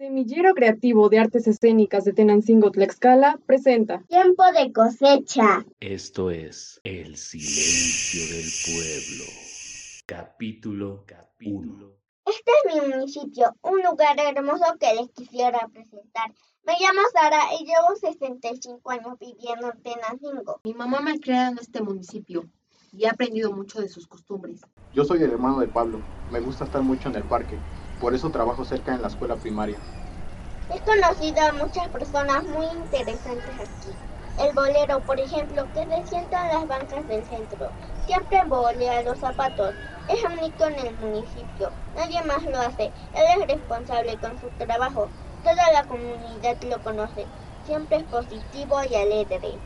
Semillero Creativo de Artes Escénicas de Tenancingo Tlaxcala presenta Tiempo de cosecha. Esto es El Silencio del Pueblo. Capítulo 1. Este es mi municipio, un lugar hermoso que les quisiera presentar. Me llamo Sara y llevo 65 años viviendo en Tenancingo. Mi mamá me ha criado en este municipio y he aprendido mucho de sus costumbres. Yo soy el hermano de Pablo. Me gusta estar mucho en el parque. Por eso trabajo cerca en la escuela primaria. He conocido a muchas personas muy interesantes aquí. El bolero, por ejemplo, que se sienta en las bancas del centro. Siempre bolea los zapatos. Es único en el municipio. Nadie más lo hace. Él es responsable con su trabajo. Toda la comunidad lo conoce. Siempre es positivo y alegre.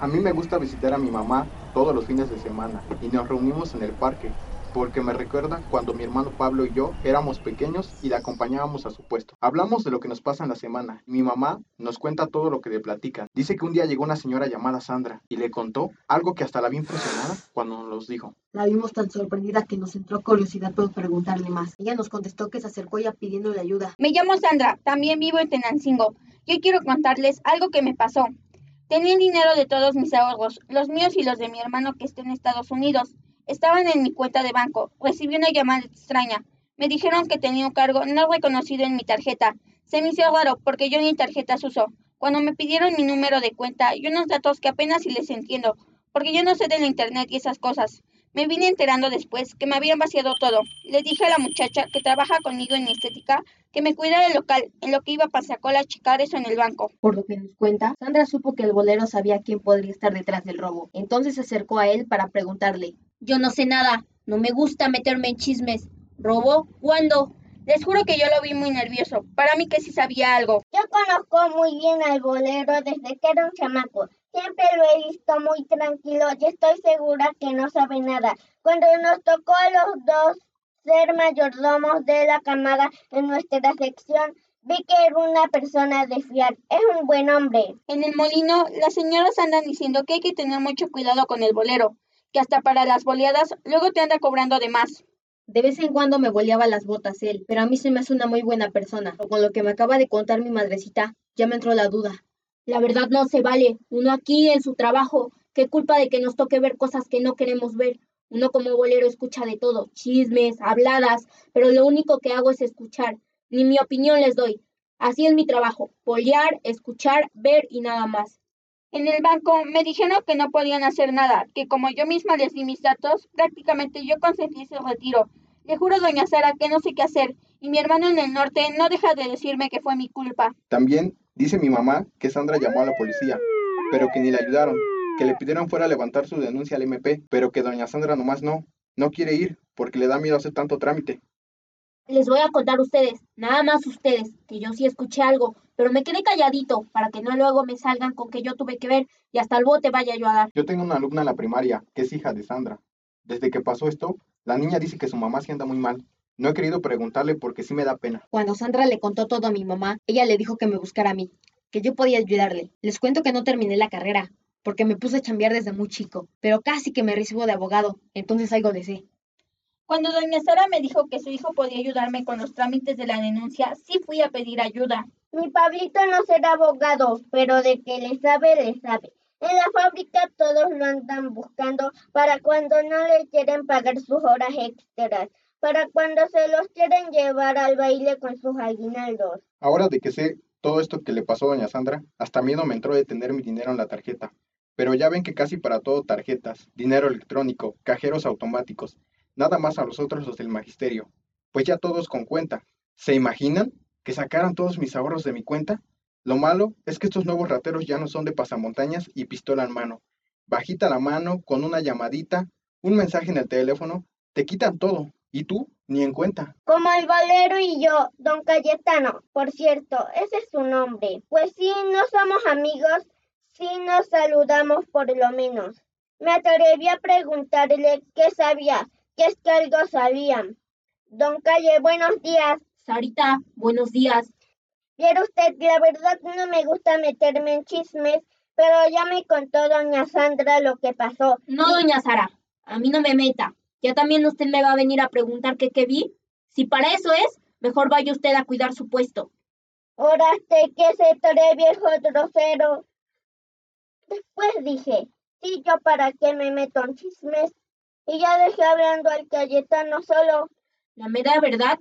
A mí me gusta visitar a mi mamá todos los fines de semana y nos reunimos en el parque porque me recuerda cuando mi hermano Pablo y yo éramos pequeños y le acompañábamos a su puesto. Hablamos de lo que nos pasa en la semana. Mi mamá nos cuenta todo lo que le platican. Dice que un día llegó una señora llamada Sandra y le contó algo que hasta la vi impresionada cuando nos los dijo. La vimos tan sorprendida que nos entró curiosidad por preguntarle más. Ella nos contestó que se acercó ya pidiéndole ayuda. Me llamo Sandra, también vivo en Tenancingo. Yo quiero contarles algo que me pasó. Tenía el dinero de todos mis ahorros, los míos y los de mi hermano que está en Estados Unidos. Estaban en mi cuenta de banco. Recibí una llamada extraña. Me dijeron que tenía un cargo no reconocido en mi tarjeta. Se me hizo raro porque yo ni tarjetas uso. Cuando me pidieron mi número de cuenta y unos datos que apenas si les entiendo, porque yo no sé de la internet y esas cosas. Me vine enterando después que me habían vaciado todo. Le dije a la muchacha que trabaja conmigo en estética que me cuidara del local, en lo que iba a pasacola a checar eso en el banco. Por lo que nos cuenta, Sandra supo que el bolero sabía quién podría estar detrás del robo. Entonces se acercó a él para preguntarle. Yo no sé nada. No me gusta meterme en chismes. ¿Robó? ¿Cuándo? Les juro que yo lo vi muy nervioso. Para mí que sí sabía algo. Yo conozco muy bien al bolero desde que era un chamaco. Siempre lo he visto muy tranquilo y estoy segura que no sabe nada. Cuando nos tocó a los dos ser mayordomos de la camada en nuestra sección, vi que era una persona de fiar. Es un buen hombre. En el molino, las señoras andan diciendo que hay que tener mucho cuidado con el bolero que hasta para las boleadas luego te anda cobrando de más. De vez en cuando me boleaba las botas él, pero a mí se me hace una muy buena persona. con lo que me acaba de contar mi madrecita, ya me entró la duda. La verdad no se vale. Uno aquí en su trabajo, qué culpa de que nos toque ver cosas que no queremos ver. Uno como bolero escucha de todo, chismes, habladas, pero lo único que hago es escuchar. Ni mi opinión les doy. Así es mi trabajo, bolear, escuchar, ver y nada más. En el banco me dijeron que no podían hacer nada, que como yo misma les di mis datos, prácticamente yo consentí ese retiro. Le juro, doña Sara, que no sé qué hacer, y mi hermano en el norte no deja de decirme que fue mi culpa. También dice mi mamá que Sandra llamó a la policía, pero que ni le ayudaron, que le pidieron fuera a levantar su denuncia al MP, pero que doña Sandra nomás no, no quiere ir porque le da miedo hacer tanto trámite. Les voy a contar ustedes, nada más ustedes, que yo sí escuché algo, pero me quedé calladito para que no luego me salgan con que yo tuve que ver y hasta el bote vaya yo a dar. Yo tengo una alumna en la primaria que es hija de Sandra. Desde que pasó esto, la niña dice que su mamá sí anda muy mal. No he querido preguntarle porque sí me da pena. Cuando Sandra le contó todo a mi mamá, ella le dijo que me buscara a mí, que yo podía ayudarle. Les cuento que no terminé la carrera, porque me puse a chambear desde muy chico, pero casi que me recibo de abogado, entonces algo de sé. Cuando doña Sara me dijo que su hijo podía ayudarme con los trámites de la denuncia, sí fui a pedir ayuda. Mi Pablito no será abogado, pero de que le sabe, le sabe. En la fábrica todos lo andan buscando para cuando no le quieren pagar sus horas extras, para cuando se los quieren llevar al baile con sus aguinaldos. Ahora de que sé todo esto que le pasó a doña Sandra, hasta miedo me entró de tener mi dinero en la tarjeta. Pero ya ven que casi para todo tarjetas, dinero electrónico, cajeros automáticos, nada más a los otros los del magisterio, pues ya todos con cuenta. ¿Se imaginan que sacaran todos mis ahorros de mi cuenta? Lo malo es que estos nuevos rateros ya no son de pasamontañas y pistola en mano. Bajita la mano, con una llamadita, un mensaje en el teléfono, te quitan todo. ¿Y tú? Ni en cuenta. Como el valero y yo, don Cayetano. Por cierto, ese es su nombre. Pues sí, no somos amigos, sí nos saludamos por lo menos. Me atreví a preguntarle qué sabía, que es que algo sabían. Don Calle, buenos días. Sarita, buenos días. Viera usted, la verdad no me gusta meterme en chismes, pero ya me contó doña Sandra lo que pasó. No, doña Sara, a mí no me meta. Ya también usted me va a venir a preguntar qué qué vi. Si para eso es, Mejor vaya usted a cuidar su puesto. Oraste que se tore viejo grosero. Después dije, sí, yo para qué me meto en chismes. Y ya dejé hablando al Cayetano solo. La mera verdad,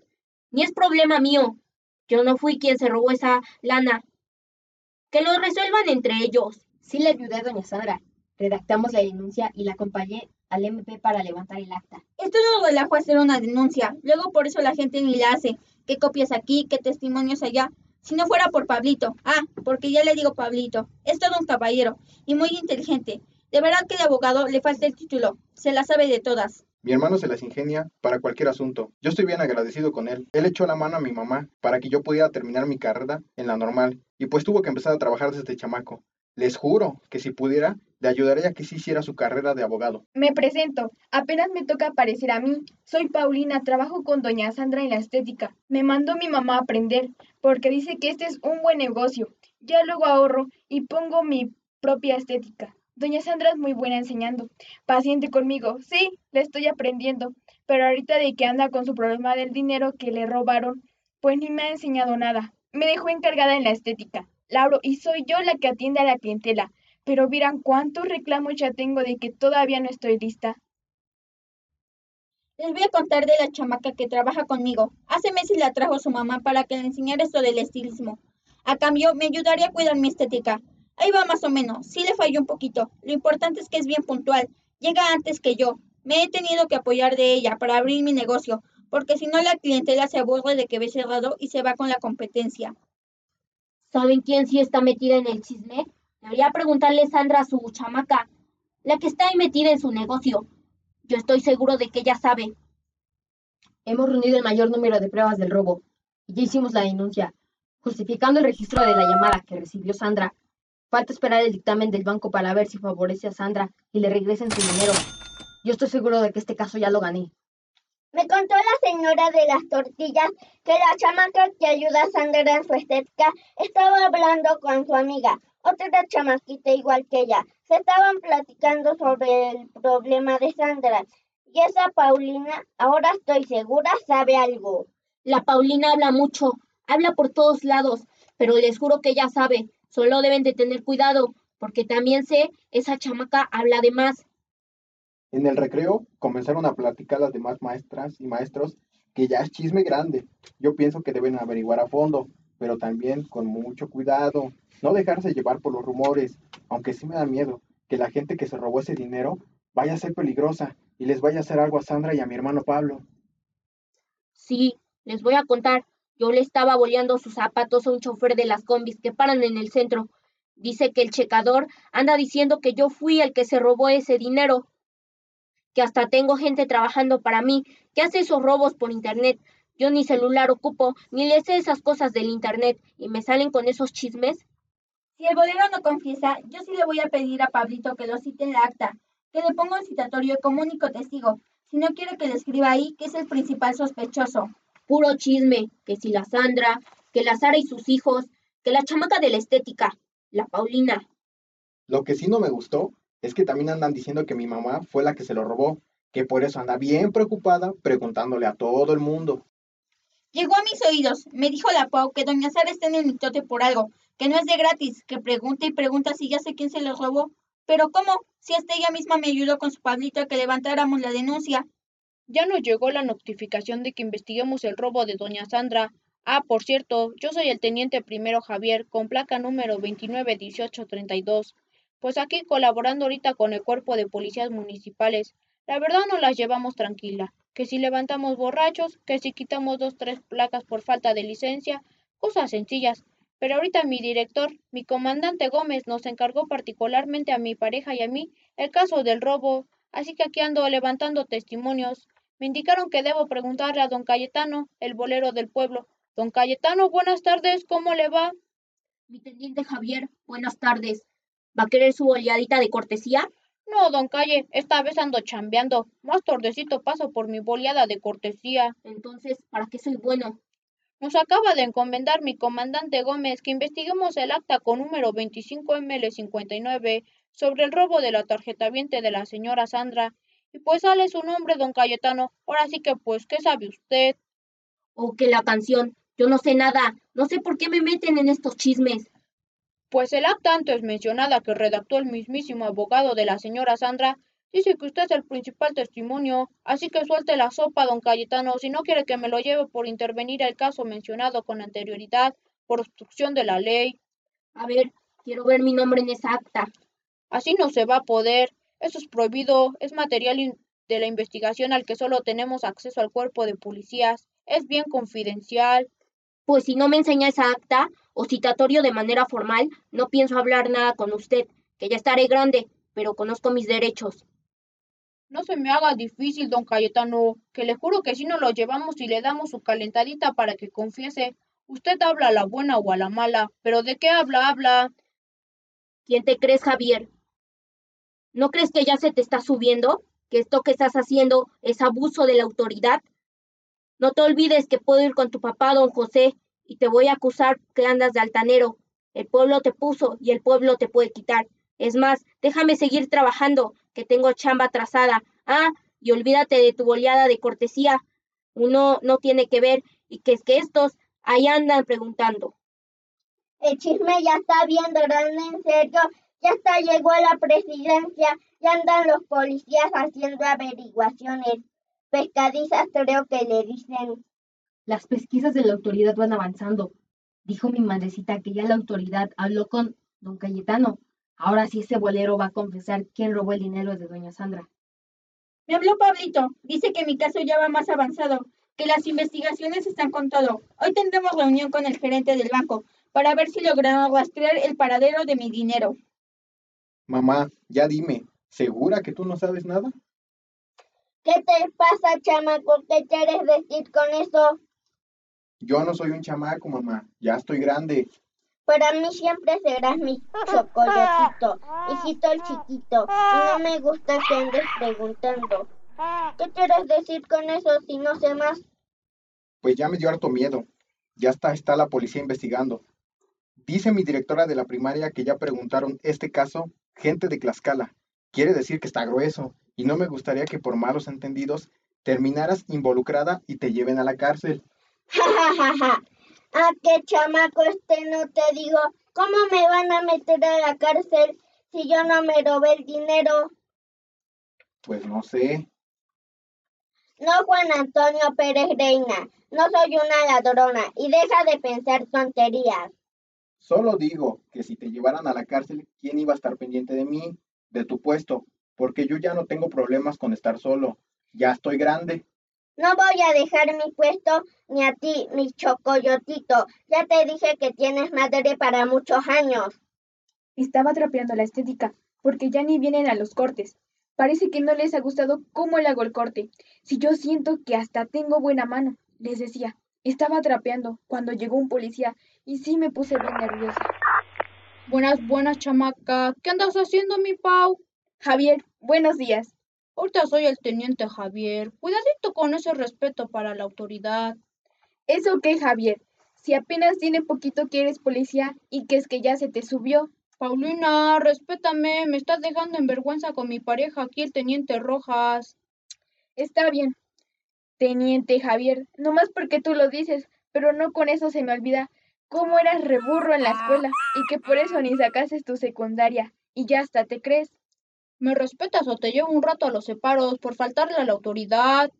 ni es problema mío. Yo no fui quien se robó esa lana. Que lo resuelvan entre ellos. Sí le ayudé a doña Sandra. Redactamos la denuncia y la acompañé al MP para levantar el acta. Esto no relajo hacer una denuncia. Luego por eso la gente ni la hace. ¿Qué copias aquí? ¿Qué testimonios allá? Si no fuera por Pablito. Ah, porque ya le digo Pablito. Es todo un caballero y muy inteligente. De verdad que de abogado le falta el título. Se la sabe de todas. Mi hermano se las ingenia para cualquier asunto. Yo estoy bien agradecido con él. Él echó la mano a mi mamá para que yo pudiera terminar mi carrera en la normal y pues tuvo que empezar a trabajar desde chamaco. Les juro que si pudiera, le ayudaría a que sí hiciera su carrera de abogado. Me presento. Apenas me toca aparecer a mí. Soy Paulina, trabajo con doña Sandra en la estética. Me mandó mi mamá aprender porque dice que este es un buen negocio. Ya luego ahorro y pongo mi propia estética. Doña Sandra es muy buena enseñando. Paciente conmigo. Sí, le estoy aprendiendo. Pero ahorita de que anda con su problema del dinero que le robaron, pues ni me ha enseñado nada. Me dejó encargada en la estética. Lauro, y soy yo la que atiende a la clientela. Pero miran cuántos reclamos ya tengo de que todavía no estoy lista. Les voy a contar de la chamaca que trabaja conmigo. Hace meses la trajo su mamá para que le enseñara esto del estilismo. A cambio, me ayudaría a cuidar mi estética. Ahí va más o menos. Sí le falló un poquito. Lo importante es que es bien puntual. Llega antes que yo. Me he tenido que apoyar de ella para abrir mi negocio, porque si no la clientela se aburre de que ve cerrado y se va con la competencia. ¿Saben quién sí está metida en el chisme? Debería preguntarle Sandra a su chamaca, la que está ahí metida en su negocio. Yo estoy seguro de que ella sabe. Hemos reunido el mayor número de pruebas del robo y ya hicimos la denuncia, justificando el registro de la llamada que recibió Sandra Falta esperar el dictamen del banco para ver si favorece a Sandra y le regresen su dinero. Yo estoy seguro de que este caso ya lo gané. Me contó la señora de las tortillas que la chamaca que ayuda a Sandra en su estética estaba hablando con su amiga, otra chamaquita igual que ella. Se estaban platicando sobre el problema de Sandra. Y esa Paulina, ahora estoy segura, sabe algo. La Paulina habla mucho, habla por todos lados, pero les juro que ella sabe. Solo deben de tener cuidado, porque también sé, esa chamaca habla de más. En el recreo comenzaron a platicar las demás maestras y maestros que ya es chisme grande. Yo pienso que deben averiguar a fondo, pero también con mucho cuidado. No dejarse llevar por los rumores, aunque sí me da miedo que la gente que se robó ese dinero vaya a ser peligrosa y les vaya a hacer algo a Sandra y a mi hermano Pablo. Sí, les voy a contar. Yo le estaba boleando sus zapatos a un chofer de las combis que paran en el centro. Dice que el checador anda diciendo que yo fui el que se robó ese dinero. Que hasta tengo gente trabajando para mí que hace esos robos por internet. Yo ni celular ocupo, ni le sé esas cosas del internet y me salen con esos chismes. Si el bolero no confiesa, yo sí le voy a pedir a Pablito que lo cite en la acta, que le ponga un citatorio como único testigo, si no quiere que le escriba ahí que es el principal sospechoso puro chisme, que si la Sandra, que la Sara y sus hijos, que la chamaca de la estética, la Paulina. Lo que sí no me gustó es que también andan diciendo que mi mamá fue la que se lo robó, que por eso anda bien preocupada preguntándole a todo el mundo. Llegó a mis oídos, me dijo la Pau que doña Sara está en el mitote por algo, que no es de gratis, que pregunta y pregunta si ya sé quién se lo robó. Pero ¿cómo? Si hasta ella misma me ayudó con su Pablito a que levantáramos la denuncia. Ya nos llegó la notificación de que investiguemos el robo de doña Sandra. Ah, por cierto, yo soy el teniente primero Javier, con placa número 291832. Pues aquí colaborando ahorita con el cuerpo de policías municipales. La verdad no las llevamos tranquila. Que si levantamos borrachos, que si quitamos dos, tres placas por falta de licencia, cosas sencillas. Pero ahorita mi director, mi comandante Gómez, nos encargó particularmente a mi pareja y a mí el caso del robo. Así que aquí ando levantando testimonios. Me indicaron que debo preguntarle a don Cayetano, el bolero del pueblo. Don Cayetano, buenas tardes, ¿cómo le va? Mi teniente Javier, buenas tardes. ¿Va a querer su boleadita de cortesía? No, don Calle, esta vez ando chambeando. Más tordecito paso por mi boleada de cortesía. Entonces, ¿para qué soy bueno? Nos acaba de encomendar mi comandante Gómez que investiguemos el acta con número 25ML59 sobre el robo de la tarjeta viente de la señora Sandra y pues sale su nombre, don Cayetano. Ahora sí que, pues, ¿qué sabe usted? O que la canción. Yo no sé nada. No sé por qué me meten en estos chismes. Pues el acta antes mencionada que redactó el mismísimo abogado de la señora Sandra dice que usted es el principal testimonio, así que suelte la sopa, don Cayetano, si no quiere que me lo lleve por intervenir el caso mencionado con anterioridad por obstrucción de la ley. A ver, quiero ver mi nombre en esa acta. Así no se va a poder. Eso es prohibido. Es material de la investigación al que solo tenemos acceso al cuerpo de policías. Es bien confidencial. Pues si no me enseña esa acta o citatorio de manera formal, no pienso hablar nada con usted, que ya estaré grande, pero conozco mis derechos. No se me haga difícil, don Cayetano, que le juro que si no lo llevamos y le damos su calentadita para que confiese. Usted habla a la buena o a la mala, pero ¿de qué habla? Habla. ¿Quién te crees, Javier? ¿No crees que ya se te está subiendo? ¿Que esto que estás haciendo es abuso de la autoridad? No te olvides que puedo ir con tu papá, don José, y te voy a acusar que andas de altanero. El pueblo te puso y el pueblo te puede quitar. Es más, déjame seguir trabajando, que tengo chamba atrasada. Ah, y olvídate de tu boleada de cortesía. Uno no tiene que ver, y que es que estos ahí andan preguntando. El chisme ya está bien grande, en serio. Ya hasta llegó a la presidencia. Ya andan los policías haciendo averiguaciones. Pescadizas creo que le dicen. Las pesquisas de la autoridad van avanzando. Dijo mi madrecita que ya la autoridad habló con don Cayetano. Ahora sí ese bolero va a confesar quién robó el dinero de doña Sandra. Me habló Pablito. Dice que mi caso ya va más avanzado, que las investigaciones están con todo. Hoy tendremos reunión con el gerente del banco para ver si lograron rastrear el paradero de mi dinero. Mamá, ya dime, ¿segura que tú no sabes nada? ¿Qué te pasa, chamaco? ¿Qué quieres decir con eso? Yo no soy un chamaco, mamá, ya estoy grande. Para mí siempre serás mi chocolatito, hijito el chiquito, y no me gusta que andes preguntando. ¿Qué quieres decir con eso si no sé más? Pues ya me dio harto miedo. Ya está, está la policía investigando. Dice mi directora de la primaria que ya preguntaron este caso gente de Tlaxcala. Quiere decir que está grueso, y no me gustaría que por malos entendidos terminaras involucrada y te lleven a la cárcel. Ja, ja, ja, ja. Ah, qué chamaco este, no te digo. ¿Cómo me van a meter a la cárcel si yo no me robé el dinero? Pues no sé. No, Juan Antonio Pérez Reina. No soy una ladrona y deja de pensar tonterías. Solo digo que si te llevaran a la cárcel, ¿quién iba a estar pendiente de mí, de tu puesto? Porque yo ya no tengo problemas con estar solo. Ya estoy grande. No voy a dejar mi puesto ni a ti, mi chocoyotito. Ya te dije que tienes madre para muchos años. Estaba trapeando la estética, porque ya ni vienen a los cortes. Parece que no les ha gustado cómo le hago el corte. Si yo siento que hasta tengo buena mano, les decía. Estaba trapeando cuando llegó un policía y sí me puse bien nerviosa. Buenas, buenas, chamaca. ¿Qué andas haciendo, mi Pau? Javier, buenos días. Ahorita soy el teniente Javier. Cuidadito con ese respeto para la autoridad. ¿Eso qué, Javier? Si apenas tiene poquito que eres policía y que es que ya se te subió. Paulina, respétame. Me estás dejando en vergüenza con mi pareja aquí, el teniente Rojas. Está bien. Teniente Javier, nomás porque tú lo dices, pero no con eso se me olvida cómo eras reburro en la escuela y que por eso ni sacaste tu secundaria y ya hasta te crees. ¿Me respetas o te llevo un rato a los separos por faltarle a la autoridad?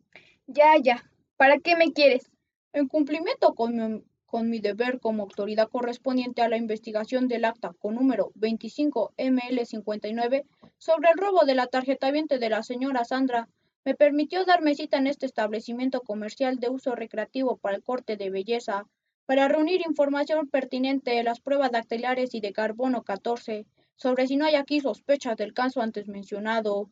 Ya, ya. ¿Para qué me quieres? En cumplimiento con mi, con mi deber como autoridad correspondiente a la investigación del acta con número 25ML59 sobre el robo de la tarjeta viente de la señora Sandra, me permitió darme cita en este establecimiento comercial de uso recreativo para el corte de belleza, para reunir información pertinente de las pruebas dactilares y de carbono 14 sobre si no hay aquí sospechas del caso antes mencionado.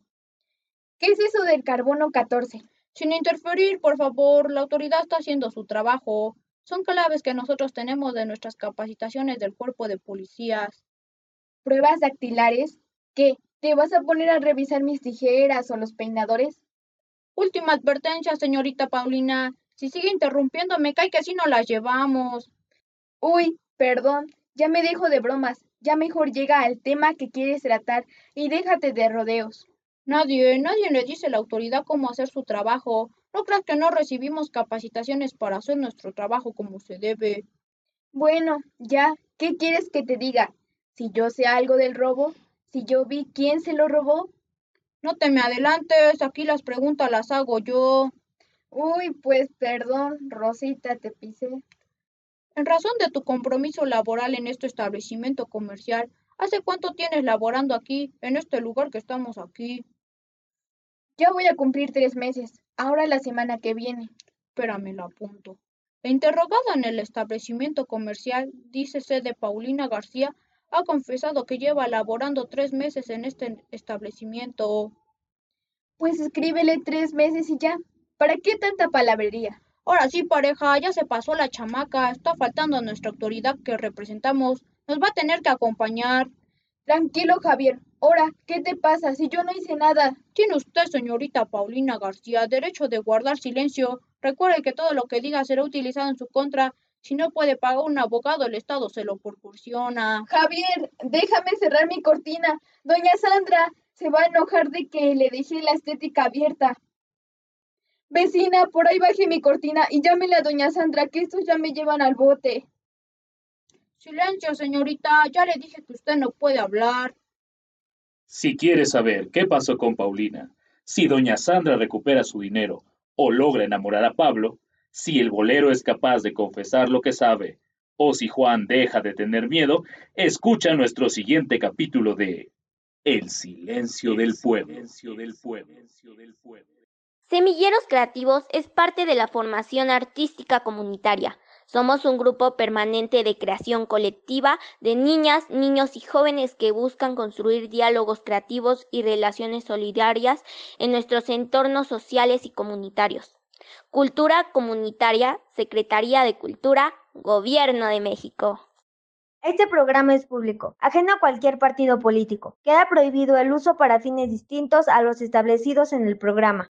¿Qué es eso del carbono 14? Sin interferir, por favor, la autoridad está haciendo su trabajo. Son claves que nosotros tenemos de nuestras capacitaciones del cuerpo de policías. ¿Pruebas dactilares? ¿Qué? ¿Te vas a poner a revisar mis tijeras o los peinadores? Última advertencia, señorita Paulina. Si sigue interrumpiendo, me cae que así no las llevamos. Uy, perdón, ya me dejo de bromas. Ya mejor llega al tema que quieres tratar y déjate de rodeos. Nadie, nadie le dice a la autoridad cómo hacer su trabajo. No creas que no recibimos capacitaciones para hacer nuestro trabajo como se debe. Bueno, ya, ¿qué quieres que te diga? Si yo sé algo del robo, si yo vi quién se lo robó. No te me adelantes, aquí las preguntas las hago yo. Uy, pues perdón, Rosita, te pisé. En razón de tu compromiso laboral en este establecimiento comercial, ¿hace cuánto tienes laborando aquí, en este lugar que estamos aquí? Ya voy a cumplir tres meses, ahora la semana que viene. Espérame, lo apunto. La interrogada en el establecimiento comercial, dícese de Paulina García, ha confesado que lleva laborando tres meses en este establecimiento. Pues escríbele tres meses y ya. ¿Para qué tanta palabrería? Ahora sí, pareja, ya se pasó la chamaca. Está faltando a nuestra autoridad que representamos. Nos va a tener que acompañar. Tranquilo, Javier. Ahora, ¿qué te pasa si yo no hice nada? Tiene usted, señorita Paulina García, derecho de guardar silencio. Recuerde que todo lo que diga será utilizado en su contra. Si no puede pagar un abogado, el Estado se lo proporciona. Javier, déjame cerrar mi cortina. Doña Sandra se va a enojar de que le dejé la estética abierta. Vecina, por ahí baje mi cortina y llámele a doña Sandra, que estos ya me llevan al bote. Silencio, señorita. Ya le dije que usted no puede hablar. Si quiere saber qué pasó con Paulina, si doña Sandra recupera su dinero o logra enamorar a Pablo, si el bolero es capaz de confesar lo que sabe, o si Juan deja de tener miedo, escucha nuestro siguiente capítulo de El silencio del pueblo. Semilleros Creativos es parte de la formación artística comunitaria. Somos un grupo permanente de creación colectiva de niñas, niños y jóvenes que buscan construir diálogos creativos y relaciones solidarias en nuestros entornos sociales y comunitarios. Cultura Comunitaria, Secretaría de Cultura, Gobierno de México. Este programa es público, ajeno a cualquier partido político. Queda prohibido el uso para fines distintos a los establecidos en el programa.